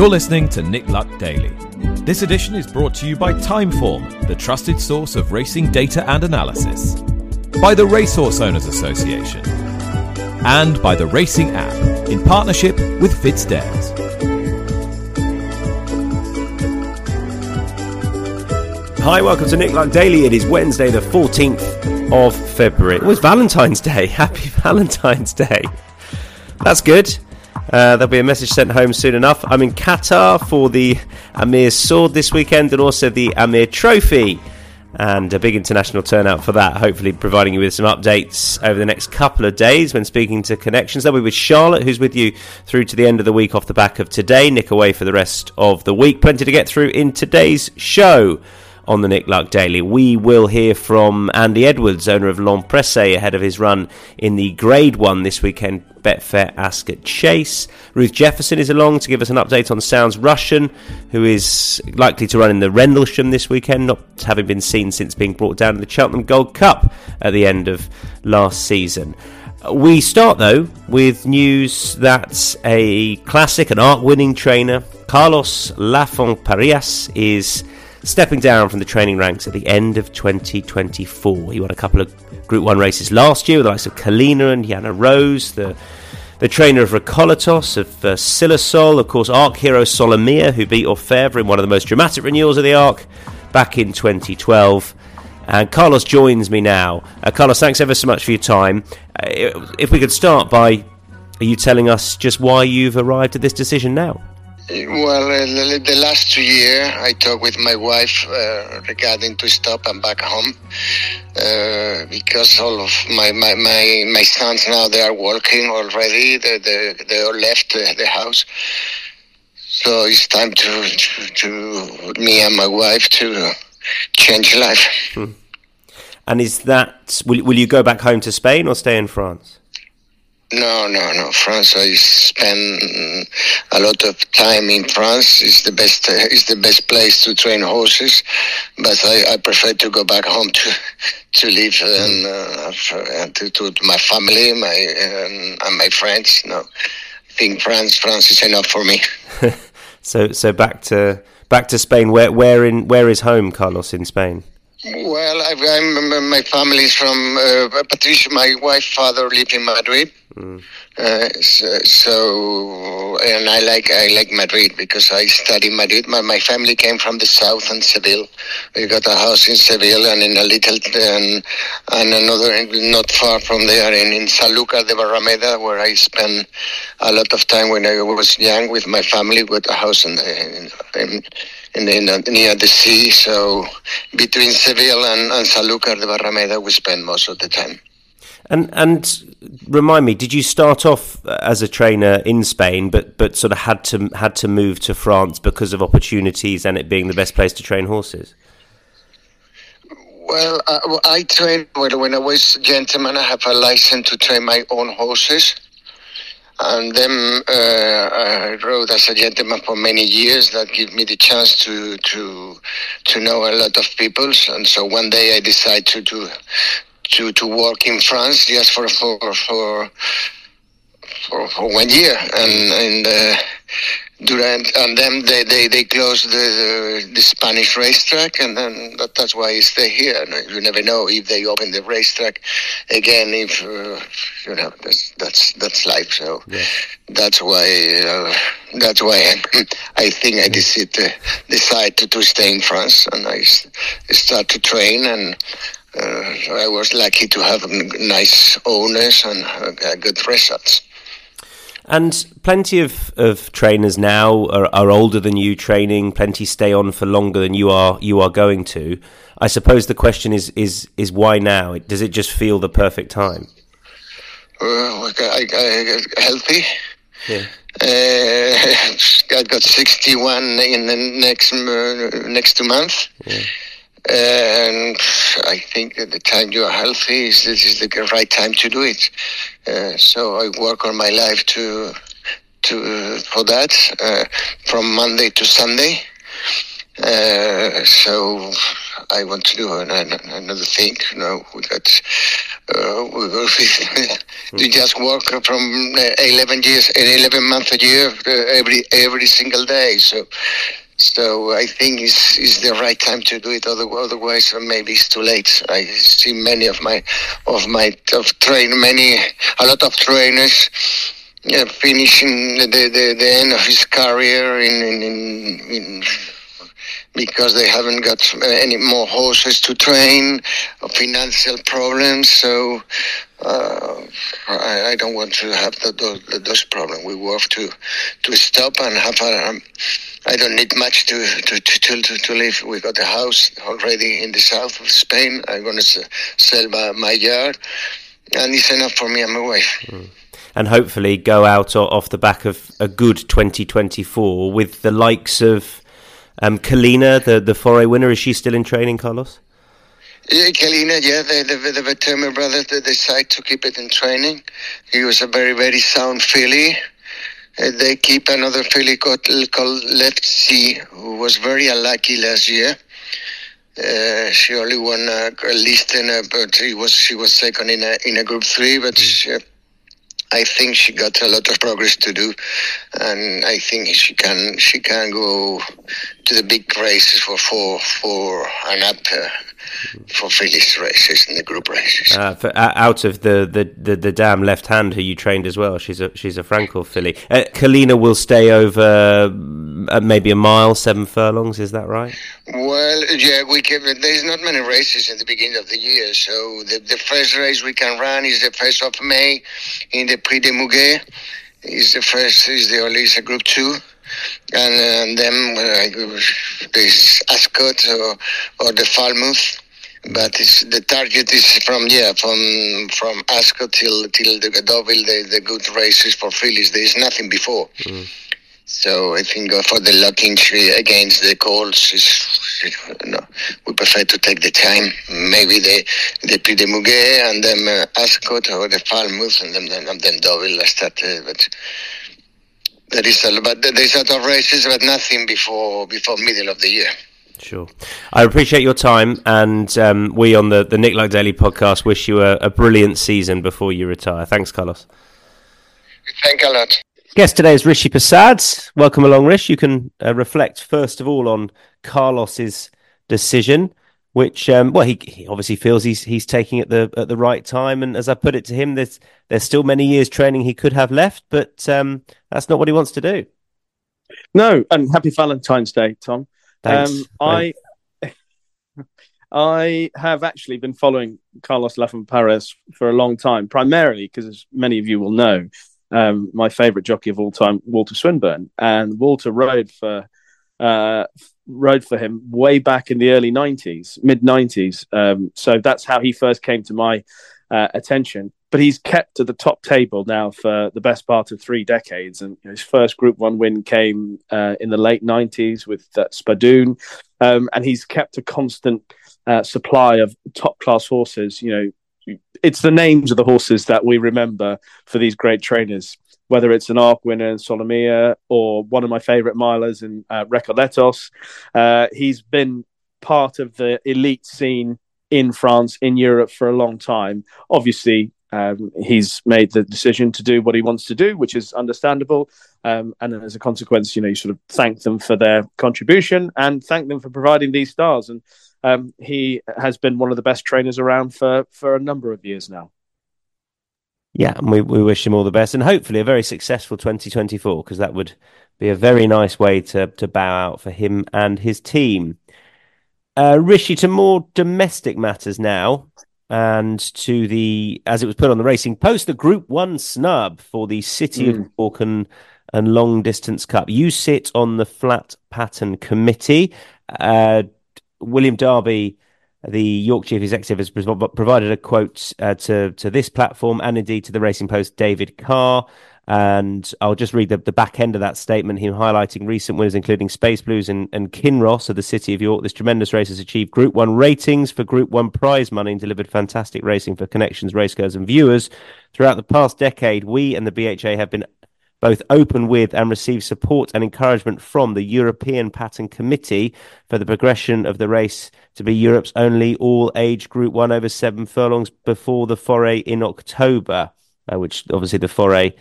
You're listening to Nick Luck Daily. This edition is brought to you by Timeform, the trusted source of racing data and analysis, by the Racehorse Owners Association, and by the Racing App in partnership with FitzDares. Hi, welcome to Nick Luck Daily. It is Wednesday, the 14th of February. It was Valentine's Day. Happy Valentine's Day. That's good. Uh, there'll be a message sent home soon enough. I'm in Qatar for the Amir Sword this weekend and also the Amir Trophy. And a big international turnout for that. Hopefully, providing you with some updates over the next couple of days when speaking to connections. They'll be with Charlotte, who's with you through to the end of the week off the back of today. Nick away for the rest of the week. Plenty to get through in today's show on the Nick Luck Daily. We will hear from Andy Edwards, owner of L'Homme Presse, ahead of his run in the Grade 1 this weekend, Betfair Ascot Chase. Ruth Jefferson is along to give us an update on Sounds Russian, who is likely to run in the Rendlesham this weekend, not having been seen since being brought down to the Cheltenham Gold Cup at the end of last season. We start though with news that a classic and Arc winning trainer, Carlos Laffon-Parias, is stepping down from the training ranks at the end of 2024. He won a couple of Group 1 races last year with the likes of Kalina and Jannah Rose, the the trainer of Recoletos, of uh, Silasol, of course, Arc hero Solemia, who beat Orfevre in one of the most dramatic renewals of the Arc back in 2012. And Carlos joins me now. Uh, Carlos, thanks ever so much for your time. Uh, if we could start by are you telling us just why you've arrived at this decision now. Well, uh, the last two years, I talked with my wife uh, regarding to stop and back home uh, because all of my, my, my, my sons now they are working already. They they, they all left the house, so it's time to, to, to me and my wife to change life. Hmm. And is that will will you go back home to Spain or stay in France? No, no, no. France. I spend a lot of time in France. It's the best. Uh, it's the best place to train horses, but I, I prefer to go back home to to live and, uh, to, to my family, my um, and my friends. No, I think France. France is enough for me. so, so back to back to Spain. Where, where in where is home, Carlos, in Spain? Well, I, am my family is from uh, Patricia. My wife, father lived in Madrid. Mm. Uh, so, so, and I like I like Madrid because I studied Madrid. My my family came from the south and Seville. We got a house in Seville and in a little and and another not far from there in in Sanlúcar de Barrameda where I spent a lot of time when I was young with my family. With a house in the, in, in, in, in near the sea. So between Seville and, and Sanlúcar de Barrameda, we spend most of the time. And and remind me, did you start off as a trainer in Spain, but but sort of had to had to move to France because of opportunities and it being the best place to train horses? Well, uh, I trained well, when I was gentleman. I have a license to train my own horses, and then uh, I wrote as a gentleman for many years. That gave me the chance to to to know a lot of people. And so one day I decided to do to to work in France just for for for for, for one year, and and uh, during and then they, they, they closed the, the, the Spanish racetrack, and then that, that's why I stay here. You never know if they open the racetrack again. If uh, you know that's that's that's life. So yeah. that's why uh, that's why I, I think I decided to, decide to, to stay in France, and I start to train and uh, I was lucky to have nice owners and uh, good results. And plenty of, of trainers now are, are older than you training. Plenty stay on for longer than you are you are going to. I suppose the question is is is why now? Does it just feel the perfect time? Uh, I, I, healthy. Yeah. Uh, I got 61 in the next uh, next two months. Yeah. And I think that the time you are healthy is this is the right time to do it. Uh, so I work on my life to to for that uh, from Monday to Sunday. Uh, so I want to do another thing. You know, we got uh, we just work from uh, 11 years, 11 months a year, uh, every every single day. So, so I think it's, it's the right time to do it. Otherwise, maybe it's too late. I see many of my of my of train many a lot of trainers yeah, finishing the, the, the end of his career in, in, in, in because they haven't got any more horses to train, financial problems. So uh, I, I, don't want to have the, the, those problems. We have to to stop and have a. Um, I don't need much to to, to, to, to live. We got a house already in the south of Spain. I'm going to sell my, my yard, and it's enough for me and my wife. Mm and hopefully go out off the back of a good 2024 with the likes of um, Kalina, the the Forêt winner. Is she still in training, Carlos? Yeah, Kalina, yeah, the, the, the Wertheimer brothers they decided to keep it in training. He was a very, very sound filly. Uh, they keep another filly called, called Left Sea, who was very unlucky last year. Uh, she only won a, a list in a, but she was she was second in a in a group three, but mm. she, I think she got a lot of progress to do, and I think she can she can go to the big races for four four and up uh, for Phyllis races and the group races. Uh, for, uh, out of the, the, the, the dam left hand who you trained as well, she's a she's a Frankel filly. Uh, Kalina will stay over uh, maybe a mile, seven furlongs. Is that right? Well, yeah, we can. There's not many races in the beginning of the year, so the, the first race we can run is the first of May in the Prix du Muguet. Is the first is the only is a group two and, and then uh, this Ascot or, or the Falmouth but the target is from yeah from from Ascot till till the Deauville the, the good races for fillies. There is nothing before. Mm. So I think for the Lockinge against the calls is no, we prefer to take the time. Maybe the the Prix du Muguet and then uh, Ascot or the Falmouth and then and then Deauville start. Uh, but there is a but there is a lot of races, but nothing before before middle of the year. Sure. I appreciate your time, and um, we on the, the Nick Luck Daily podcast wish you a, a, brilliant season before you retire. Thanks, Carlos. Thank you a lot. Guest today is Rishi Persad. Welcome along, Rish. You can uh, reflect first of all on Carlos's decision, which um, well, he, he, obviously feels he's he's taking at the at the right time. And as I put it to him, there's there's still many years training he could have left, but um, that's not what he wants to do. No, and happy Valentine's Day, Tom. Thanks. Um, I I have actually been following Carlos Laffon-Parias for a long time, primarily because, as many of you will know, um, my favourite jockey of all time, Walter Swinburn, and Walter rode for uh, rode for him way back in the early '90s, mid '90s. Um, so that's how he first came to my uh, attention but he's kept at the top table now for the best part of three decades. And his first Group One win came uh, in the late '90s with uh, Spadoun, um, and he's kept a constant uh, supply of top class horses. You know, it's the names of the horses that we remember for these great trainers. Whether it's an Arc winner in Solemia or one of my favourite milers in uh, Recoletos, uh, he's been part of the elite scene in France, in Europe for a long time. Obviously, um, he's made the decision to do what he wants to do, which is understandable. Um, and as a consequence, you know, you sort of thank them for their contribution and thank them for providing these stars. And um, he has been one of the best trainers around for for a number of years now. Yeah, and we, we wish him all the best and hopefully a very successful 2024 because that would be a very nice way to to bow out for him and his team. Uh, Rishi, to more domestic matters now and to the, as it was put on the Racing Post, the Group One snub for the City mm. of York and, and Long Distance Cup. You sit on the Flat Pattern Committee. Uh, William Derby, the York Chief Executive, has provided a quote uh, to to this platform and indeed to the Racing Post. David Carr and I'll just read the, the back end of that statement, him highlighting recent winners, including Space Blues and, and Kinross of the City of York. This tremendous race has achieved Group 1 ratings for Group 1 prize money and delivered fantastic racing for connections, racegoers, and viewers. Throughout the past decade, we and the BHA have been both open with and receive support and encouragement from the European Pattern Committee for the progression of the race to be Europe's only all age Group 1 over seven furlongs before the Forêt in October, uh, which obviously the Forêt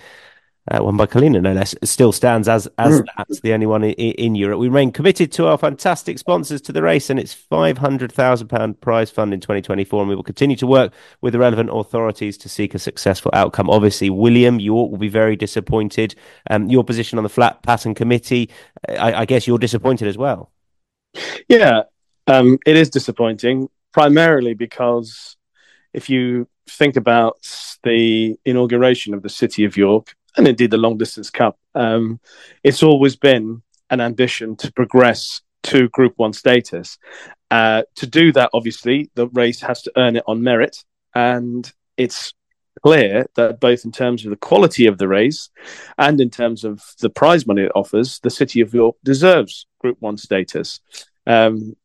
uh, won by Kalina, no less, still stands as as mm. that's the only one in, in, Europe. We remain committed to our fantastic sponsors to the race and its five hundred thousand pound prize fund in 2024, and we will continue to work with the relevant authorities to seek a successful outcome. Obviously, William York will be very disappointed. Um, your position on the flat pattern committee, I, I guess you're disappointed as well. Yeah, um, it is disappointing, primarily because if you think about the inauguration of the City of York and indeed the Long Distance Cup, um, it's always been an ambition to progress to Group One status. Uh, to do that, obviously, the race has to earn it on merit, and it's clear that both in terms of the quality of the race and in terms of the prize money it offers, the City of York deserves Group One status. Um,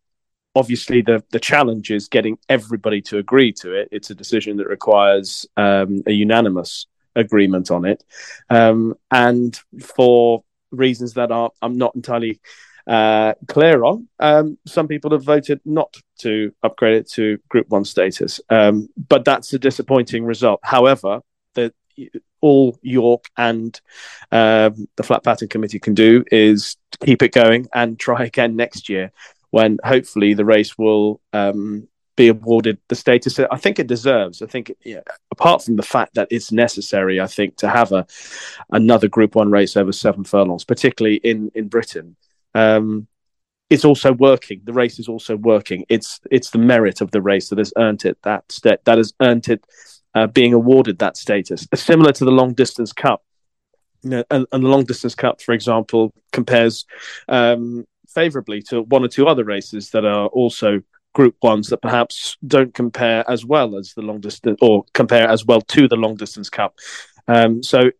obviously the the challenge is getting everybody to agree to it. It's a decision that requires um, a unanimous agreement on it, um, and for reasons that are I'm not entirely uh, clear on, um, some people have voted not to upgrade it to Group One status, um, but that's a disappointing result. However, the all York and um, the flat pattern committee can do is keep it going and try again next year when hopefully the race will um, be awarded the status that I think it deserves. I think, yeah, apart from the fact that it's necessary, I think to have a another Group One race over seven furlongs, particularly in in Britain. Um, it's also working. The race is also working. It's it's the merit of the race that has earned it that that has earned it uh, being awarded that status. Similar to the long distance cup, you know, and, and the long distance cup, for example, compares um, favourably to one or two other races that are also group ones that perhaps don't compare as well as the long distance or compare as well to the long distance cup. Um, so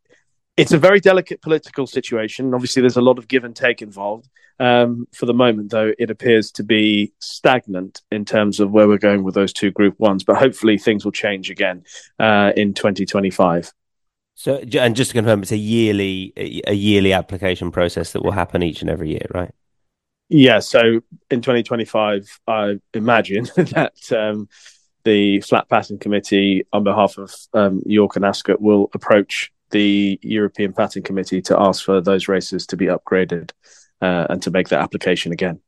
it's a very delicate political situation. Obviously, there's a lot of give and take involved. Um, for the moment, though, it appears to be stagnant in terms of where we're going with those two group ones. But hopefully, things will change again uh, in 2025. So, and just to confirm, it's a yearly a yearly application process that will happen each and every year, right? Yeah, so in 2025, I imagine that um, the flat pattern committee, on behalf of um, York and Ascot, will approach the European Pattern Committee to ask for those races to be upgraded uh, and to make that application again.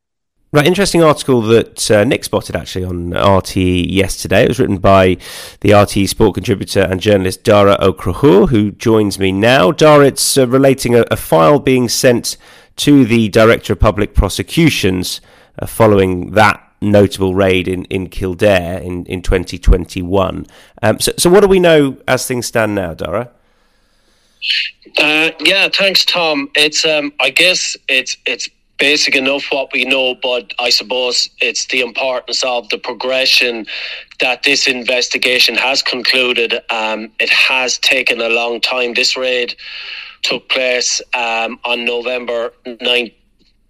Right, interesting article that uh, Nick spotted actually on RTE yesterday. It was written by the RTE sport contributor and journalist Daragh Ó Conchúir, who joins me now. Daragh, it's uh, relating a, a, file being sent to the Director of Public Prosecutions uh, following that notable raid in, in Kildare in, in 2021. Um, so, so, what do we know as things stand now, Daragh? Uh, yeah, thanks, Tom. It's um, I guess it's it's basic enough what we know, but I suppose it's the importance of the progression that this investigation has concluded. Um, it has taken a long time. This raid took place um, on November 9th.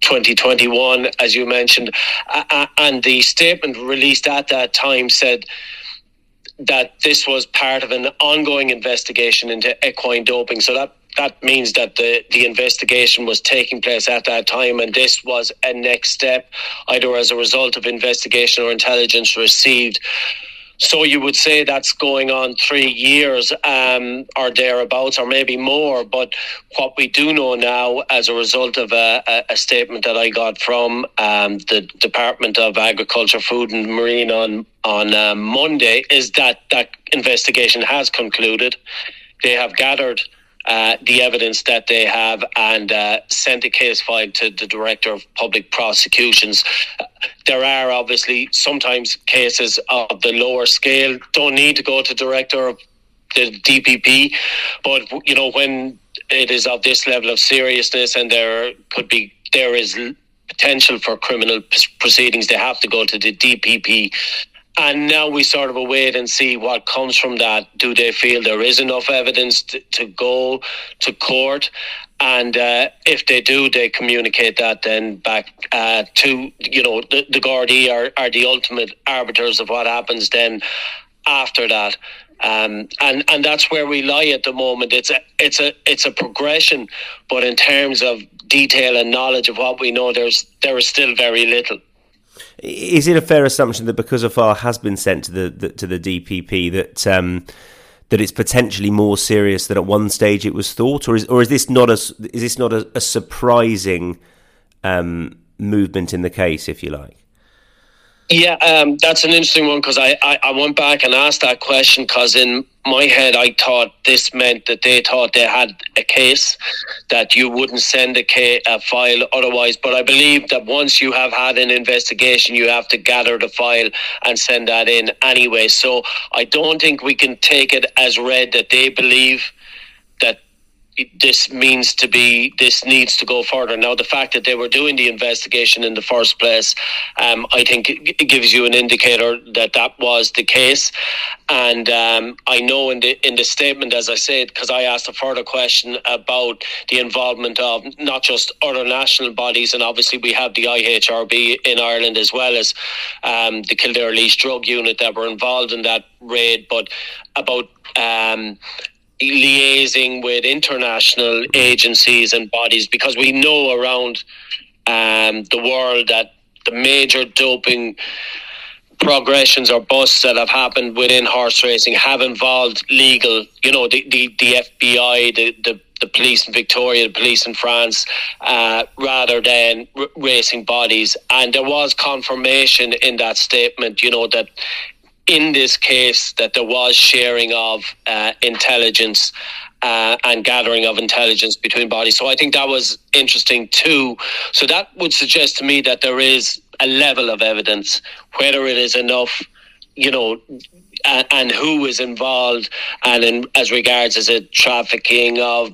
2021, as you mentioned, uh, and the statement released at that time said that this was part of an ongoing investigation into equine doping. So that that means that the, the investigation was taking place at that time, and this was a next step, either as a result of investigation or intelligence received so you would say that's going on three years um, or thereabouts, or maybe more. But what we do know now, as a result of a, a statement that I got from um, the Department of Agriculture, Food and Marine on on um, Monday, is that that investigation has concluded. They have gathered uh, the evidence that they have and uh, sent a case file to the Director of Public Prosecutions. there are obviously sometimes cases of the lower scale, don't need to go to Director of the DPP, but you know, when it is of this level of seriousness and there could be, there is potential for criminal proceedings, they have to go to the DPP and now we sort of await and see what comes from that. Do they feel there is enough evidence to, to go to court? And uh, if they do, they communicate that then back uh, to, you know, the, the Gardaí are, are the ultimate arbiters of what happens then after that. Um, and and that's where we lie at the moment. It's a it's a it's a progression, but in terms of detail and knowledge of what we know, there's there is still very little. Is it a fair assumption that because a file has been sent to the, the to the DPP that um, that it's potentially more serious than at one stage it was thought, or is or is this not a is this not a, a surprising um, movement in the case, if you like? Yeah, um, that's an interesting one because I, I, I, went back and asked that question because in my head I thought this meant that they thought they had a case that you wouldn't send a, case, a file otherwise. But I believe that once you have had an investigation, you have to gather the file and send that in anyway. So I don't think we can take it as read that they believe this means to be this needs to go further. Now, the fact that they were doing the investigation in the first place, um, I think it gives you an indicator that that was the case. And um, I know in the in the statement, as I said, because I asked a further question about the involvement of not just other national bodies, and obviously we have the IHRB in Ireland as well as um, the Kildare Laois Drug Unit that were involved in that raid, but about um, liaising with international agencies and bodies because we know around um, the world that the major doping progressions or busts that have happened within horse racing have involved legal, you know, the, the, the FBI, the, the, the police in Victoria, the police in France, uh, rather than r- racing bodies. And there was confirmation in that statement, you know, that in this case that there was sharing of uh, intelligence uh, and gathering of intelligence between bodies. So I think that was interesting too. So that would suggest to me that there is a level of evidence, whether it is enough, you know, and, who is involved, and in, as regards as a trafficking of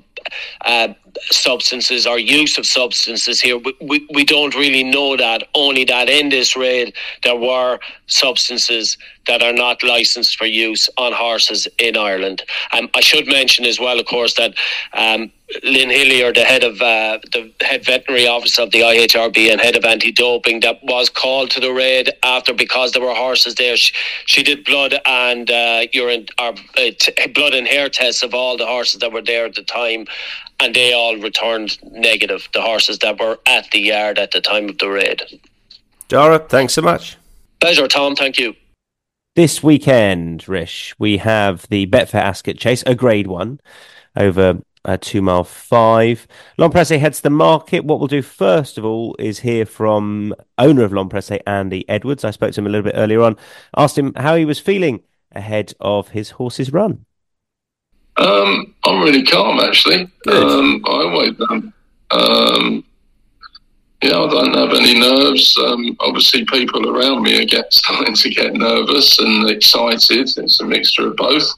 uh, substances or use of substances here. We, we, we don't really know that, only that in this raid there were substances that are not licensed for use on horses in Ireland. Um, I should mention as well, of course, that um, Lynn Hillyer, the head of uh, the head veterinary officer of the IHRB and head of anti-doping, that was called to the raid after because there were horses there. She, she did blood and uh, urine or uh, t- blood and hair tests of all the horses that were there at the time, and they all returned negative. The horses that were at the yard at the time of the raid. Daragh, thanks so much. Pleasure, Tom. Thank you. This weekend, Rish, we have the Betfair Ascot Chase, a grade one, over uh, two mile five. L'Homme heads to the market. What we'll do first of all is hear from owner of L'Homme Andy Edwards. I spoke to him a little bit earlier on, asked him how he was feeling ahead of his horse's run. Um, I'm really calm actually. Um, I always am. Um, yeah, I don't have any nerves. Um, obviously, people around me are get, starting to get nervous and excited. It's a mixture of both.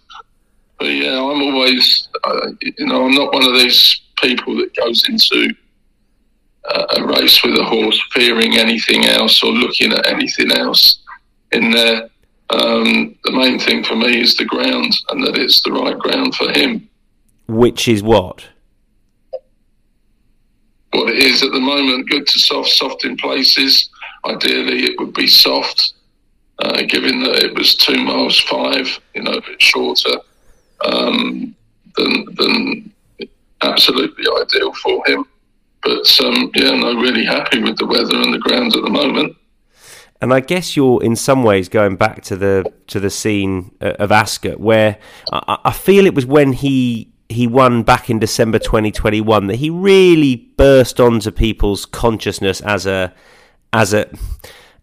But yeah, I'm always, uh, you know, I'm not one of these people that goes into uh, a race with a horse fearing anything else or looking at anything else in there. Um, the main thing for me is the ground and that it's the right ground for him. Which is what? what it is at the moment. Good to soft, soft in places. Ideally, it would be soft, uh, given that it was two miles five, you know, a bit shorter um, than, than absolutely ideal for him. But um, yeah, no, really happy with the weather and the ground at the moment. And I guess you're in some ways going back to the to the scene uh, of Ascot, where I, I feel it was when he he won back in December 2021 that he really burst onto people's consciousness as a as a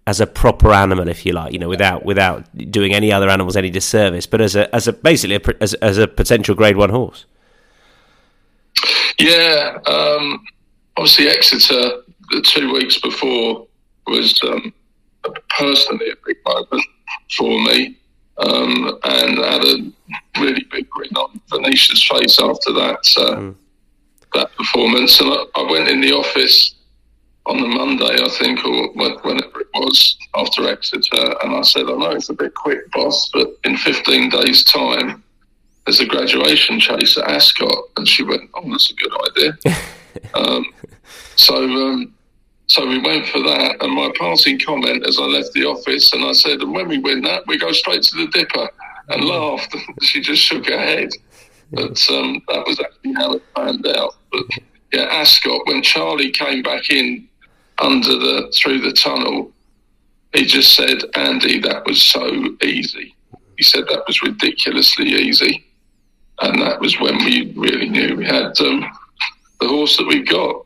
as a proper animal, if you like, you know, without without doing any other animals any disservice, but as a as a basically a, as as a potential Grade One horse. Yeah, um, obviously Exeter the two weeks before was um, personally a big moment for me um, and had a really big grin on Venetia's face after that uh, mm. that performance. And I, I, went in the office on the Monday, I think, or whenever it was after Exeter, and I said, "I know it's a bit quick, boss, but in 15 days' time." There's a graduation chase at Ascot, and she went, "Oh, that's a good idea." um, so um, so we went for that. And my passing comment as I left the office, and I said, and when we win that, we go straight to the dipper. and laughed. she just shook her head. But um, that was actually how it panned out. But yeah, Ascot, when Charlie came back in under the through the tunnel, he just said, Andy, that was so easy. He said that was ridiculously easy. And that was when we really knew we had um, the horse that we've got.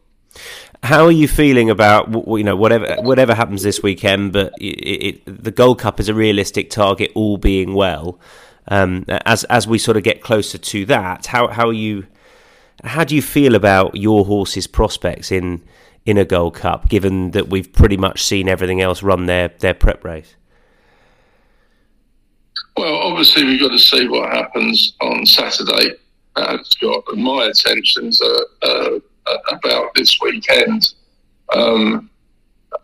How are you feeling about you know whatever whatever happens this weekend? But it, it, the Gold Cup is a realistic target, all being well. Um, as as we sort of get closer to that, how how are you? How do you feel about your horse's prospects in in a Gold Cup, given that we've pretty much seen everything else run their their prep race? Well, obviously we've got to see what happens on Saturday. Uh, Scott, my attentions are uh, about this weekend. Um,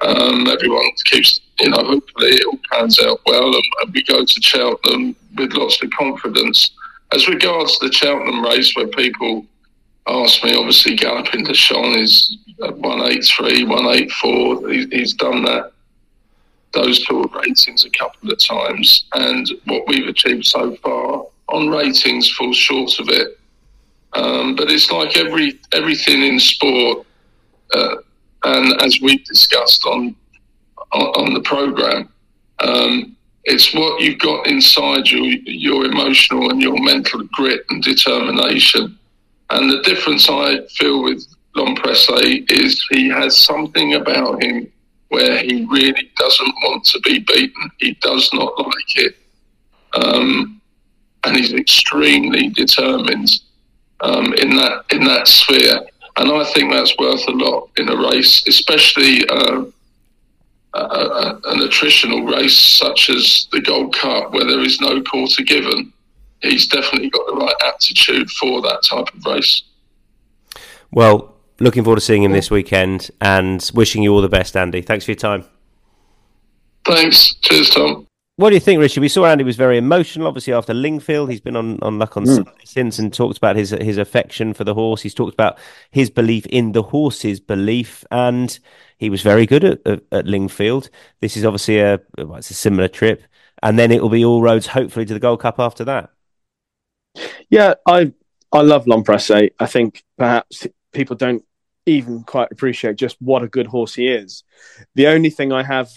um, everyone keeps, you know, hopefully it all pans out well and, and, we go to Cheltenham with lots of confidence. As regards the Cheltenham race, where people ask me, obviously Galopin Des Champs is 183, 184. He, he's done that, those of ratings a couple of times. And what we've achieved so far on ratings falls short of it. Um, but it's like every everything in sport, uh, and as we discussed on on, on the program, um, it's what you've got inside you, your emotional and your mental grit and determination. And the difference I feel with L'Homme is he has something about him where he really doesn't want to be beaten. He does not like it. Um, and he's extremely determined um, in that in that sphere. And I think that's worth a lot in a race, especially uh, a, a, an attritional race such as the Gold Cup, where there is no quarter given. He's definitely got the right aptitude for that type of race. Well, looking forward to seeing him this weekend and wishing you all the best, Andy. Thanks for your time. Thanks. Cheers, Tom. What do you think, Richard? We saw Andy was very emotional, obviously after Lingfield. He's been on, on luck on mm. Sunday since and talked about his his affection for the horse. He's talked about his belief in the horse's belief, and he was very good at, at, at Lingfield. This is obviously a well, it's a similar trip, and then it will be all roads hopefully to the Gold Cup after that. Yeah, I I love L'Homme I think perhaps people don't even quite appreciate just what a good horse he is. The only thing I have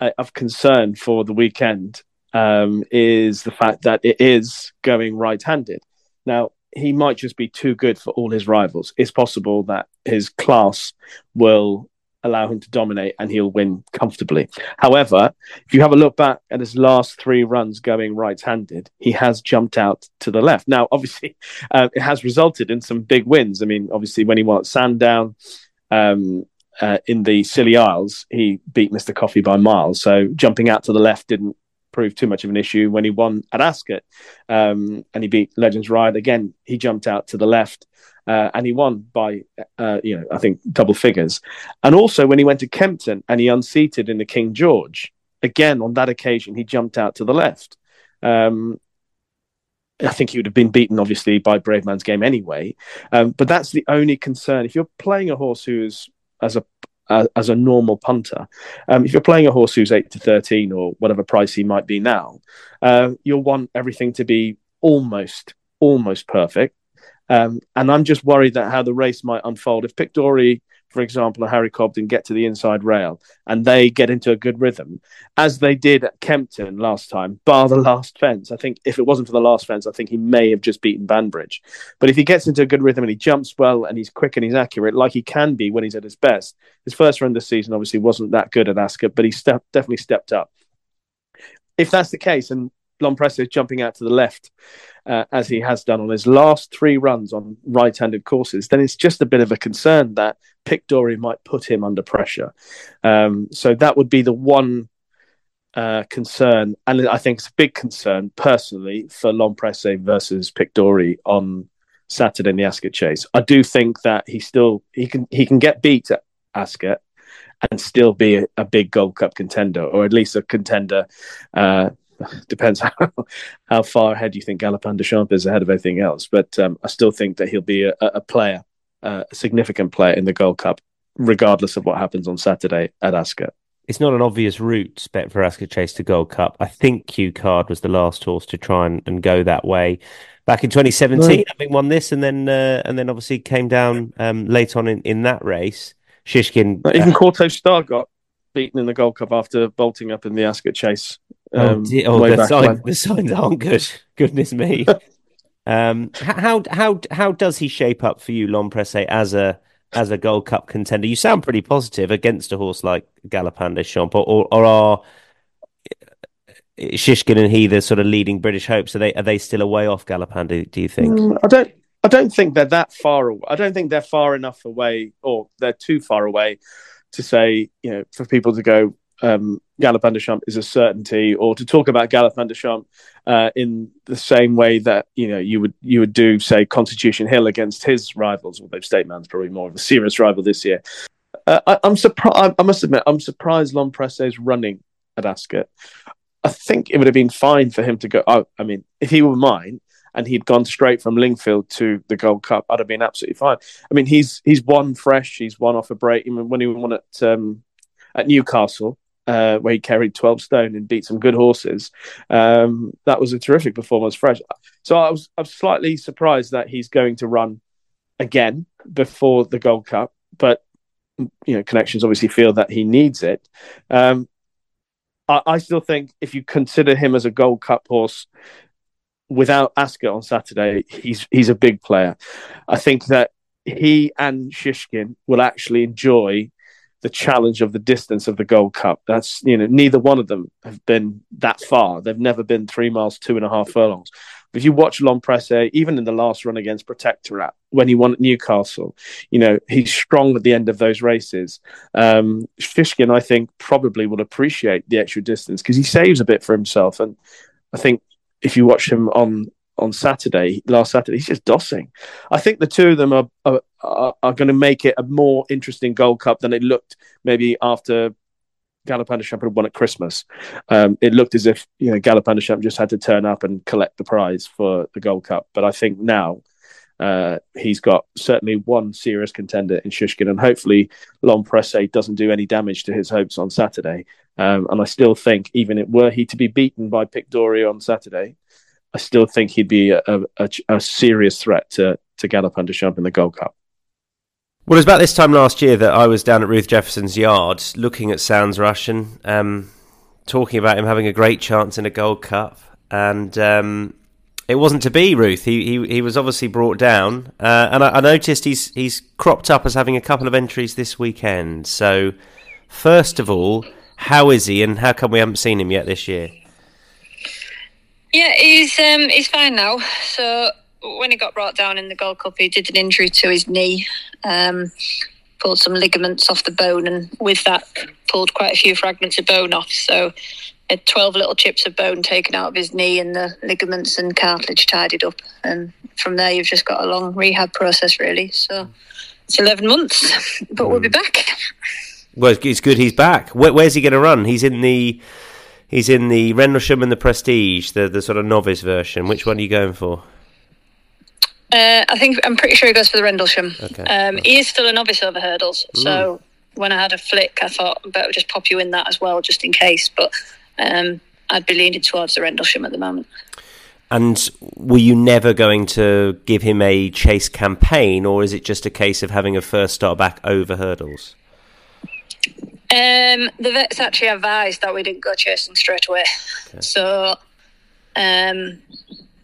of concern for the weekend um, is the fact that it is going right-handed. Now he might just be too good for all his rivals. It's possible that his class will allow him to dominate and he'll win comfortably. However, if you have a look back at his last three runs going right handed, he has jumped out to the left. Now, obviously, uh, it has resulted in some big wins. I mean, obviously, when he won at Sandown, um, uh, in the Scilly Isles, he beat Mr. Coffee by miles. So jumping out to the left didn't prove too much of an issue when he won at Ascot. Um, and he beat Legends Ryde. Again, he jumped out to the left. Uh, and he won by, uh, you know, I think double figures. And also when he went to Kempton and he unseated in the King George, again on that occasion he jumped out to the left. Um, I think he would have been beaten, obviously, by Brave Man's Bravemansgame anyway. Um, but that's the only concern. If you're playing a horse who's as a as a normal punter, um, if you're playing a horse who's eight to thirteen or whatever price he might be now, uh, you'll want everything to be almost almost perfect. Um, and I'm just worried that how the race might unfold. If Pic D'Orhy, for example, and Harry Cobden get to the inside rail and they get into a good rhythm, as they did at Kempton last time, bar the last fence. I think if it wasn't for the last fence, I think he may have just beaten Banbridge. But if he gets into a good rhythm and he jumps well and he's quick and he's accurate, like he can be when he's at his best, his first run this season obviously wasn't that good at Ascot, but he step- definitely stepped up. If that's the case, and Is jumping out to the left uh, as he has done on his last three runs on right-handed courses, then it's just a bit of a concern that Pic D'Orhy might put him under pressure. Um, so that would be the one uh, concern, and I think it's a big concern personally for L'Homme versus Pic D'Orhy on Saturday in the Ascot Chase. I do think that he still he can he can get beat at Ascot and still be a, a big Gold Cup contender, or at least a contender. Uh, depends how, how far ahead you think Galopin Des Champs is ahead of everything else. But um, I still think that he'll be a, a player, uh, a significant player in the Gold Cup, regardless of what happens on Saturday at Ascot. it's not an obvious route bet for Ascot Chase to Gold Cup. I think Cue Card was the last horse to try and, and go that way. Back in 2017, right. having won this, and then uh, and then obviously came down um, late on in, in that race. Shishkin, even uh, Kauto Star got beaten in the Gold Cup after bolting up in the Ascot Chase. Oh, um, oh, oh the, sign, the signs aren't good. Goodness me. um, how how how does he shape up for you, L'Homme Presse, as a as a Gold Cup contender? You sound pretty positive against a horse like Galopin Des Champs, or, or, or are Shishkin and he the sort of leading British hopes? Are they are they still a way off Galopin? Do, do you think? Mm, I don't. I don't think they're that far away. I don't think they're far enough away, or they're too far away to say, you know, for people to go, um, Galopin Des Champs is a certainty, or to talk about Galopin Des Champs uh, in the same way that you know you would you would do, say, Constitution Hill against his rivals, although State Man's probably more of a serious rival this year. Uh, I, am surprised. I must admit, I'm surprised L'Homme Presse is running at Ascot. I think it would have been fine for him to go. Oh, I mean, if he were mine and he'd gone straight from Lingfield to the Gold Cup, I'd have been absolutely fine. I mean, he's he's won fresh. He's won off a break. Even when he won at um, at Newcastle, uh, where he carried 12 stone and beat some good horses. Um, that was a terrific performance, fresh. So I was, I was slightly surprised that he's going to run again before the Gold Cup, but you know, connections obviously feel that he needs it. Um, I, I still think if you consider him as a Gold Cup horse, without Ascot on Saturday, he's he's a big player. I think that he and Shishkin will actually enjoy the challenge of the distance of the Gold Cup. That's you know neither one of them have been that far. They've never been three miles, two and a half furlongs. If you watch L'Homme Presse, even in the last run against Protectorat, when he won at Newcastle, you know he's strong at the end of those races. Um, Shishkin, I think, probably will appreciate the extra distance because he saves a bit for himself. And I think if you watch him on on Saturday, last Saturday, he's just dossing. I think the two of them are are, are, are going to make it a more interesting Gold Cup than it looked maybe after Galopin Des Champs had won at Christmas. Um, it looked as if you know Galopin Des Champs just had to turn up and collect the prize for the Gold Cup. But I think now uh, he's got certainly one serious contender in Shishkin, and hopefully L'Homme Presse doesn't do any damage to his hopes on Saturday. Um, and I still think, even if were he to be beaten by Pic D'Orhy on Saturday, I still think he'd be a, a, a serious threat to to Galopin Des Champs in the Gold Cup. Well, it was about this time last year that I was down at Ruth Jefferson's yard looking at Sounds Russian, um, talking about him having a great chance in a Gold Cup, and um, it wasn't to be. Ruth, he he, he was obviously brought down, uh, and I, I, noticed he's he's cropped up as having a couple of entries this weekend. So, first of all, how is he, and how come we haven't seen him yet this year? Yeah, he's um, he's fine now. So when he got brought down in the Gold Cup, he did an injury to his knee, um, pulled some ligaments off the bone, and with that, pulled quite a few fragments of bone off. So had 12 little chips of bone taken out of his knee and the ligaments and cartilage tidied up. And from there, you've just got a long rehab process, really. So it's 11 months, but we'll be hmm. back. Well, it's good he's back. Where, where's he going to run? He's in the He's in the Rendlesham and the Prestige, the the sort of novice version. Which one are you going for? Uh, I think I'm pretty sure he goes for the Rendlesham. Okay. Um, he is still a novice over hurdles, mm. so when I had a flick, I thought I better just pop you in that as well, just in case. But um, I'd be leaning towards the Rendlesham at the moment. And were you never going to give him a chase campaign, or is it just a case of having a first start back over hurdles? Um, the vets actually advised that we didn't go chasing straight away. Okay. So um,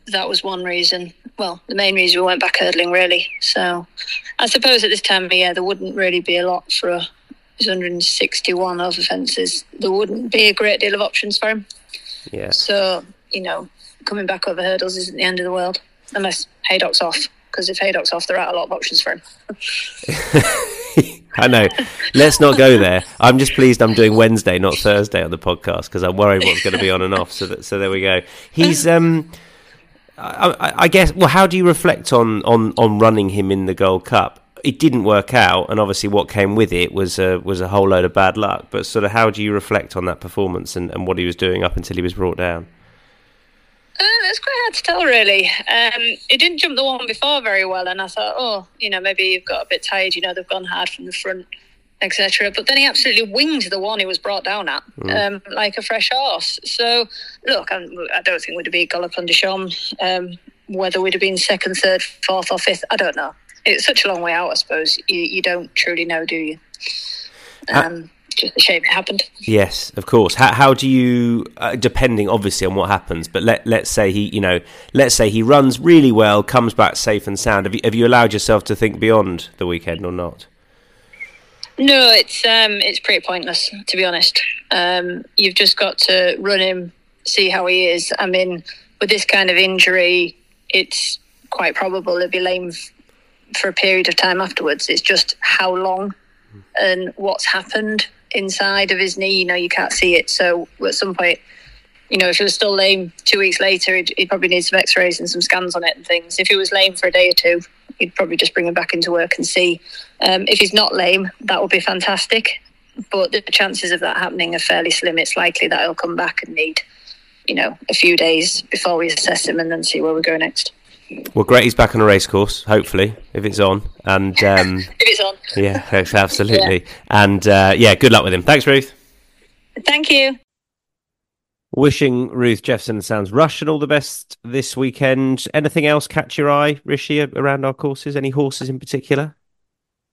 that was one reason. Well, the main reason we went back hurdling, really. So I suppose at this time of year, there wouldn't really be a lot for a, 161 over fences. There wouldn't be a great deal of options for him. Yeah. So, you know, coming back over hurdles isn't the end of the world, unless Haydock's off. Because if Haydock's off, there are a lot of options for him. I know. Let's not go there. I'm just pleased I'm doing Wednesday, not Thursday on the podcast because I'm worried what's going to be on and off. So that, so there we go. He's um, I, I, guess. Well, how do you reflect on on on running him in the Gold Cup? It didn't work out, and obviously what came with it was a was a whole load of bad luck. But sort of, how do you reflect on that performance and, and what he was doing up until he was brought down? Uh, it's quite hard to tell, really. Um, it didn't jump the one before very well, and I thought, oh, you know, maybe you've got a bit tired. You know, they've gone hard from the front etc. But then he absolutely winged the one he was brought down at, um, like a fresh horse. So, look, I'm, I don't think we'd have beat Galopin Des Champs. Um, whether we'd have been second, third, fourth, or fifth, I don't know. It's such a long way out, I suppose. You, you don't truly know, do you? Um, just a shame it happened. Yes, of course. How, how do you, uh, depending obviously on what happens, but let let's say he, you know, let's say he runs really well, comes back safe and sound. Have you, have you allowed yourself to think beyond the weekend or not? No, it's um, it's pretty pointless to be honest. Um, you've just got to run him, see how he is. I mean, with this kind of injury, it's quite probable he'll be lame for a period of time afterwards. It's just how long and what's happened inside of his knee. You know, you can't see it. So at some point, you know, if he was still lame two weeks later, he'd, he'd probably need some X-rays and some scans on it and things. If he was lame for a day or two, he'd probably just bring him back into work and see. Um, if he's not lame, that would be fantastic. But the chances of that happening are fairly slim. It's likely that he'll come back and need, you know, a few days before we assess him and then see where we go next. Well, great. He's back on a race course, hopefully, if it's on. And um, If it's on. yeah, absolutely. And uh, yeah, good luck with him. Thanks, Ruth. Thank you. Wishing Ruth Jefferson sounds Russian all the best this weekend. Anything else catch your eye, Rishi, around our courses? Any horses in particular?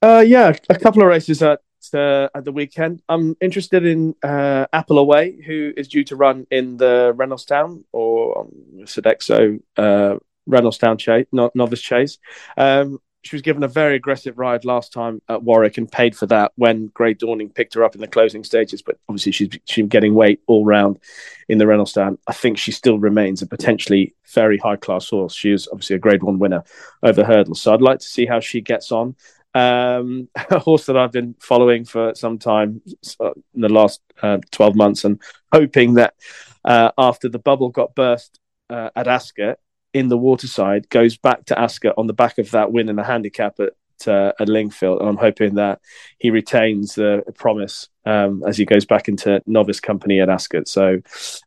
Uh, yeah, a couple of races at uh, at the weekend. I'm interested in uh, Apple Away, who is due to run in the Reynoldstown or um, Sodexo uh, Reynoldstown chase, no, novice chase. Um, she was given a very aggressive ride last time at Warwick and paid for that when Grey Dawning picked her up in the closing stages. But obviously, she's she's getting weight all round in the Reynoldstown. I think she still remains a potentially very high class horse. She is obviously a Grade One winner over hurdles, so I'd like to see how she gets on. Um, a horse that I've been following for some time uh, in the last uh, 12 months and hoping that uh, after the bubble got burst uh, at Ascot in the waterside goes back to Ascot on the back of that win in the handicap at uh, at Lingfield, and I'm hoping that he retains the promise um, as he goes back into novice company at Ascot. So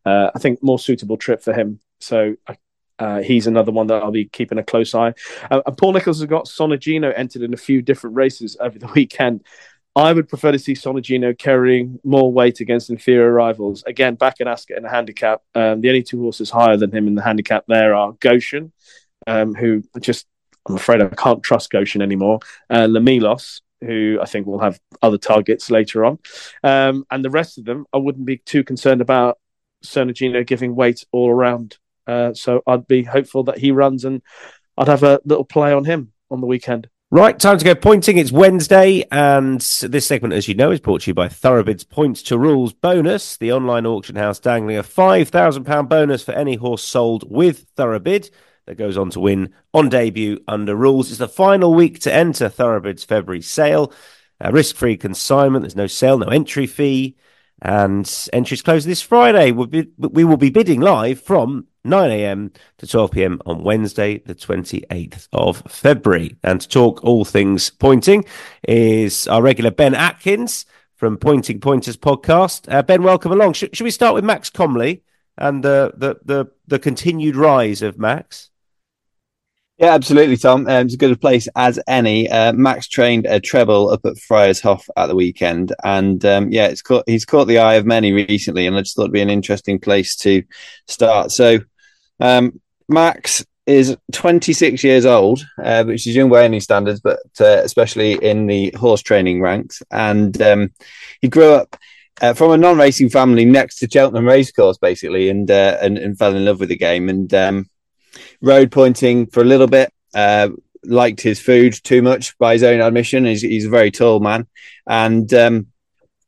uh, I think more suitable trip for him. So uh, he's another one that I'll be keeping a close eye. Uh, and Paul Nicholls has got Sonigino entered in a few different races over the weekend. I would prefer to see Sonigino carrying more weight against inferior rivals. Again, back in Ascot in the handicap, um, the only two horses higher than him in the handicap there are Goshen, um, who just, I'm afraid I can't trust Goshen anymore, uh, Le Milos, who I think will have other targets later on. Um, and the rest of them, I wouldn't be too concerned about Sonigino giving weight all around. Uh, so I'd be hopeful that he runs and I'd have a little play on him on the weekend. Right, time to go pointing. It's Wednesday, and this segment, as you know, is brought to you by ThoroughBid's Points to Rules bonus, the online auction house dangling a £5,000 bonus for any horse sold with ThoroughBid that goes on to win on debut under rules. It's the final week to enter ThoroughBid's February sale. A risk free consignment, there's no sale, no entry fee, and entries close this Friday. We'll be, we will be bidding live from 9 a.m. to 12 p.m. on Wednesday, the 28th of February. And to talk all things pointing is our regular Ben Atkins from Pointing Pointers podcast. Uh, ben, welcome along. Sh- should we start with Max Comley and the, the, the, the continued rise of Max? Yeah, absolutely, Tom. Um, it's as good a place as any. Uh, Max trained a treble up at Friars Haugh at the weekend, and um, yeah, it's caught, he's caught the eye of many recently, and I just thought it'd be an interesting place to start. So, um, Max is 26 years old, uh, which is young by any standards, but uh, especially in the horse training ranks. And um, he grew up uh, from a non-racing family next to Cheltenham Racecourse, basically, and, uh, and, and fell in love with the game. And um, rode pointing for a little bit. Uh, liked his food too much by his own admission. He's, he's a very tall man, and um,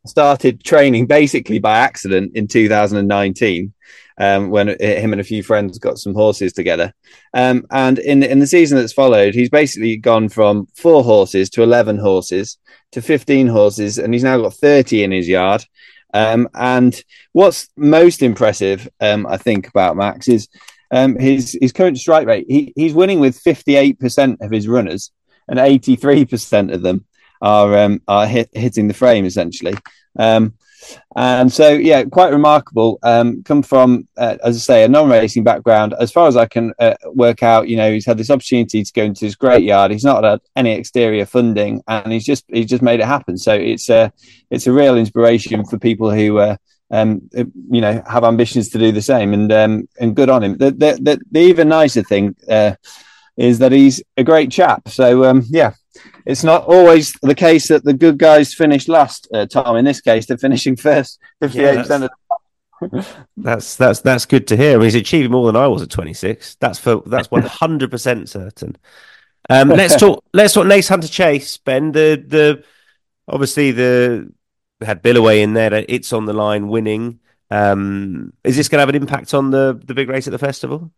started training basically by accident in 2019 um, when him and a few friends got some horses together. Um, and in in the season that's followed, he's basically gone from four horses to 11 horses to 15 horses, and he's now got 30 in his yard. Um, and what's most impressive, um, I think, about Max is um, his his current strike rate. He, he's winning with 58% of his runners, and 83% of them are um, are hit, hitting the frame essentially. Um, And so, yeah, quite remarkable. Um, come from, uh, as I say, a non-racing background. As far as I can uh, work out, you know, he's had this opportunity to go into this great yard. He's not had any exterior funding, and he's just he's just made it happen. So it's a it's a real inspiration for people who. Uh, um, you know, have ambitions to do the same, and um, and good on him. The the, the, the even nicer thing uh, is that he's a great chap. So um, yeah, it's not always the case that the good guys finish last. Uh, Tom, in this case, they're finishing first. Fifty-eight percent of that's that's that's good to hear. I mean, he's achieving more than I was at 26. That's for that's 100 percent certain. Um, let's talk. Let's talk. Naas Hunter Chase. Ben, the the obviously the had Billaway in there. It's on the line, winning. Um, is this going to have an impact on the the big race at the festival?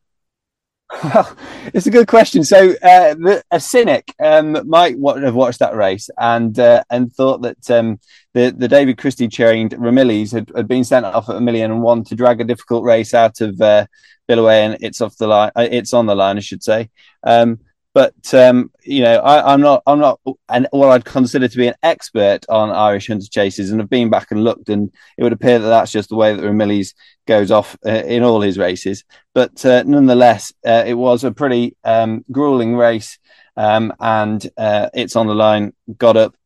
Well, it's a good question. So, uh, the, a cynic um, might have watched that race and uh, and thought that um, the the David Christie trained Ramillies had, had been sent off at a million and one to drag a difficult race out of uh, Billaway, and it's off the line. Uh, it's on the line, I should say. Um, but um, you know, I, am not, I'm not, and what I'd consider to be an expert on Irish hunter chases, and I've been back and looked, and it would appear that that's just the way that Ramillies goes off uh, in all his races. But uh, nonetheless, uh, it was a pretty um, grueling race, um, and uh, it's on the line. Got up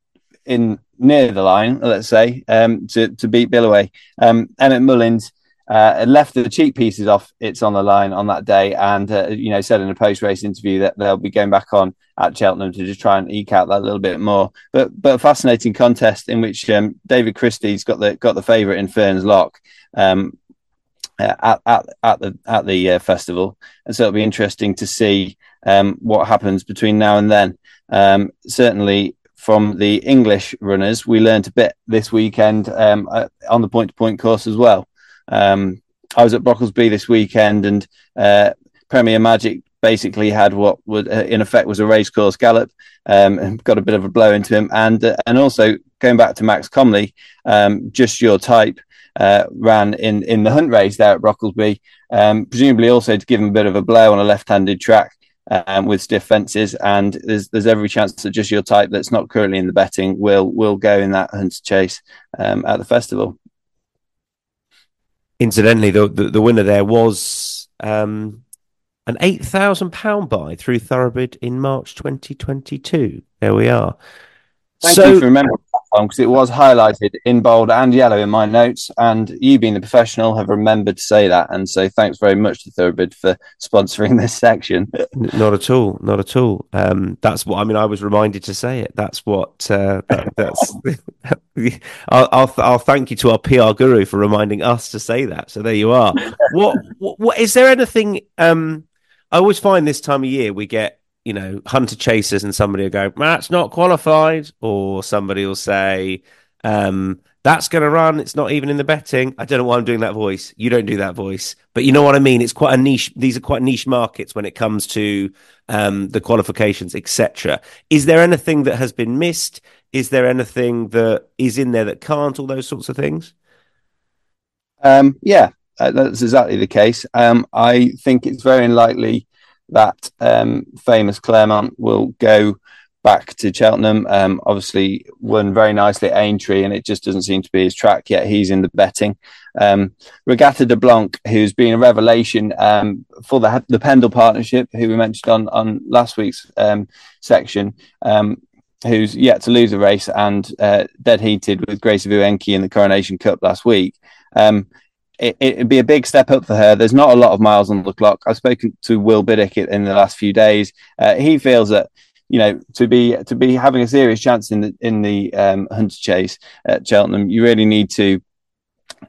in near the line, let's say, um, to to beat Billaway. Um, Emmett Mullins uh, left the cheekpieces off. It's on the line on that day, and uh, you know said in a post race interview that they'll be going back on at Cheltenham to just try and eke out that little bit more. But but a fascinating contest in which um, David Christie's got the got the favourite in Ferns Lock. Um, uh, at, at, at the at the uh, festival, and so it'll be interesting to see um, what happens between now and then. Um, certainly, from the English runners, we learned a bit this weekend um, uh, on the point to point course as well. Um, I was at Brocklesby this weekend, and uh, Premier Magic basically had what would, uh, in effect, was a racecourse gallop, um, and got a bit of a blow into him, and uh, and also going back to Max Comley, um, just your type. Uh, ran in, in the hunt race there at Brocklesby, um, presumably also to give him a bit of a blow on a left-handed track um, with stiff fences. And there's there's every chance that just your type that's not currently in the betting will will go in that hunt chase um, at the festival incidentally, the, the, the winner there was um, an eight thousand pound buy through ThoroughBid in March 2022. There we are. Thank so, you for remembering that one because it was highlighted in bold and yellow in my notes. And you, being the professional, have remembered to say that. And so, thanks very much to ThoroughBid for sponsoring this section. Not at all. Not at all. Um, that's what I mean. I was reminded to say it. That's what. Uh, that, that's. I'll, I'll, I'll thank you to our PR guru for reminding us to say that. So there you are. what, what, what is there anything? Um, I always find this time of year we get you know, hunter chasers and somebody will go, that's not qualified, or somebody will say, um, that's going to run. It's not even in the betting. I don't know why I'm doing that voice. You don't do that voice, but you know what I mean. It's quite a niche. These are quite niche markets when it comes to um, the qualifications, etc. Is there anything that has been missed? Is there anything that is in there that can't? All those sorts of things. Um, yeah, uh, that's exactly the case. Um, I think it's very unlikely that um, Famous Clermont will go back to Cheltenham. Um, obviously, won very nicely at Aintree, and it just doesn't seem to be his track yet. He's in the betting. Um, Regatta de Blanc, who's been a revelation um, for the the Pendle partnership, who we mentioned on on last week's um, section. Um, who's yet to lose a race and uh, dead heated with Grace Uwenke in the Coronation Cup last week. Um, it, would be a big step up for her. There's not a lot of miles on the clock. I've spoken to Will Biddick in the last few days. Uh, he feels that you know to be to be having a serious chance in the in the um, hunter chase at Cheltenham, you really need to.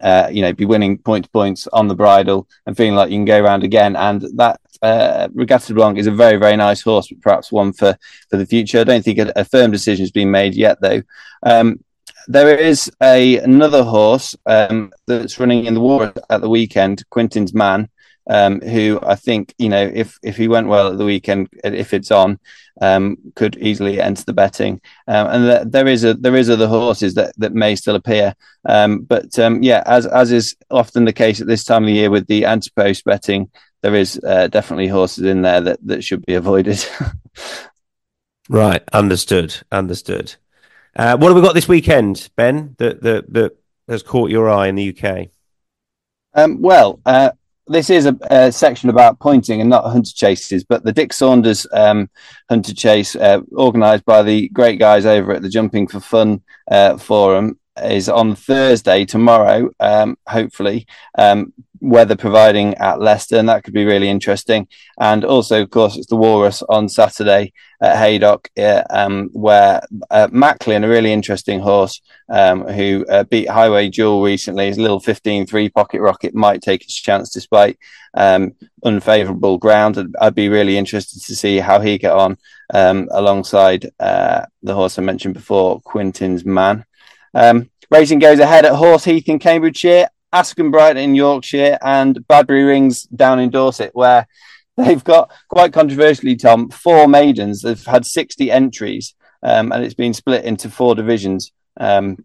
Uh, you know, be winning point to points on the bridle and feeling like you can go around again. And that uh, Regatta Blanc is a very, very nice horse, but perhaps one for for the future. I don't think a, a firm decision has been made yet, though. Um, there is a another horse um, that's running in the war at the weekend, Quintin's Man, um, who I think you know if if he went well at the weekend, if it's on, um, could easily enter the betting. Um, and th- there is a there is other horses that, that may still appear, um, but um, yeah, as as is often the case at this time of the year with the anti-post betting, there is uh, definitely horses in there that that should be avoided. right, understood, understood. Uh, what have we got this weekend, Ben? That that that has caught your eye in the UK? Um, well, uh, this is a, a, section about pointing and not hunter chases, but the Dick Saunders um, hunter chase, uh, organised by the great guys over at the Jumping for Fun uh, forum, is on Thursday tomorrow. Um, hopefully, um, weather providing at Leicester, and that could be really interesting. And also, of course, it's the Walrus on Saturday at Haydock, uh, um, where uh, Macklin, a really interesting horse um, who uh, beat Highway Jewel recently, his little 15 3 pocket rocket might take its chance despite um, unfavourable ground. I'd, I'd, be really interested to see how he get on um, alongside uh, the horse I mentioned before, Quintin's Man. Um, racing goes ahead at Horse Heath in Cambridgeshire Askham Bryan in Yorkshire and Badbury Rings down in Dorset, where they've got quite controversially, Tom, four maidens. They've had 60 entries um, and it's been split into four divisions. Um,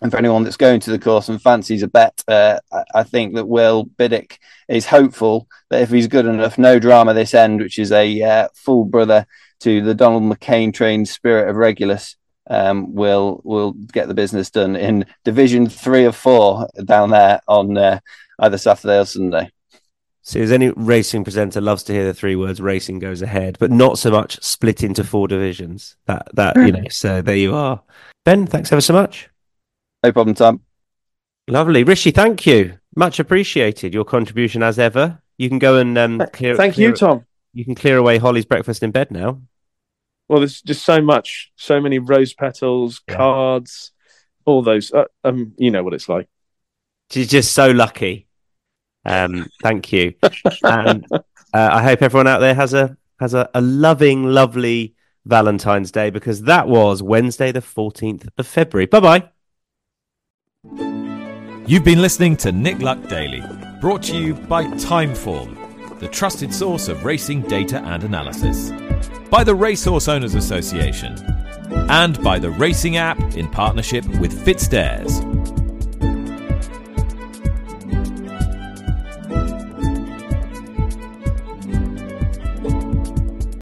and for anyone that's going to the course and fancies a bet, uh, I think that Will Biddick is hopeful that if he's good enough, no drama this end, which is a uh, full brother to the Donald McCain trained Spirit of Regulus, um, will will get the business done in Division Three or Four down there on uh, either Saturday or Sunday. So, as any racing presenter loves to hear the three words "racing goes ahead," but not so much split into four divisions. That that you know. So there you are, Ben. Thanks ever so much. No problem, Tom. Lovely, Rishi. Thank you, much appreciated. Your contribution as ever. You can go and um, clear. Thank clear, you, Tom. You can clear away Holly's breakfast in bed now. Well, there's just so much, so many rose petals, yeah. cards, all those. Uh, um, you know what it's like. She's just so lucky. Um, thank you, and uh, I hope everyone out there has a has a, a loving, lovely Valentine's Day because that was Wednesday, the fourteenth of February. Bye bye. You've been listening to Nick Luck Daily, brought to you by Timeform, the trusted source of racing data and analysis by the Racehorse Owners Association, and by the Racing app in partnership with FitzDares.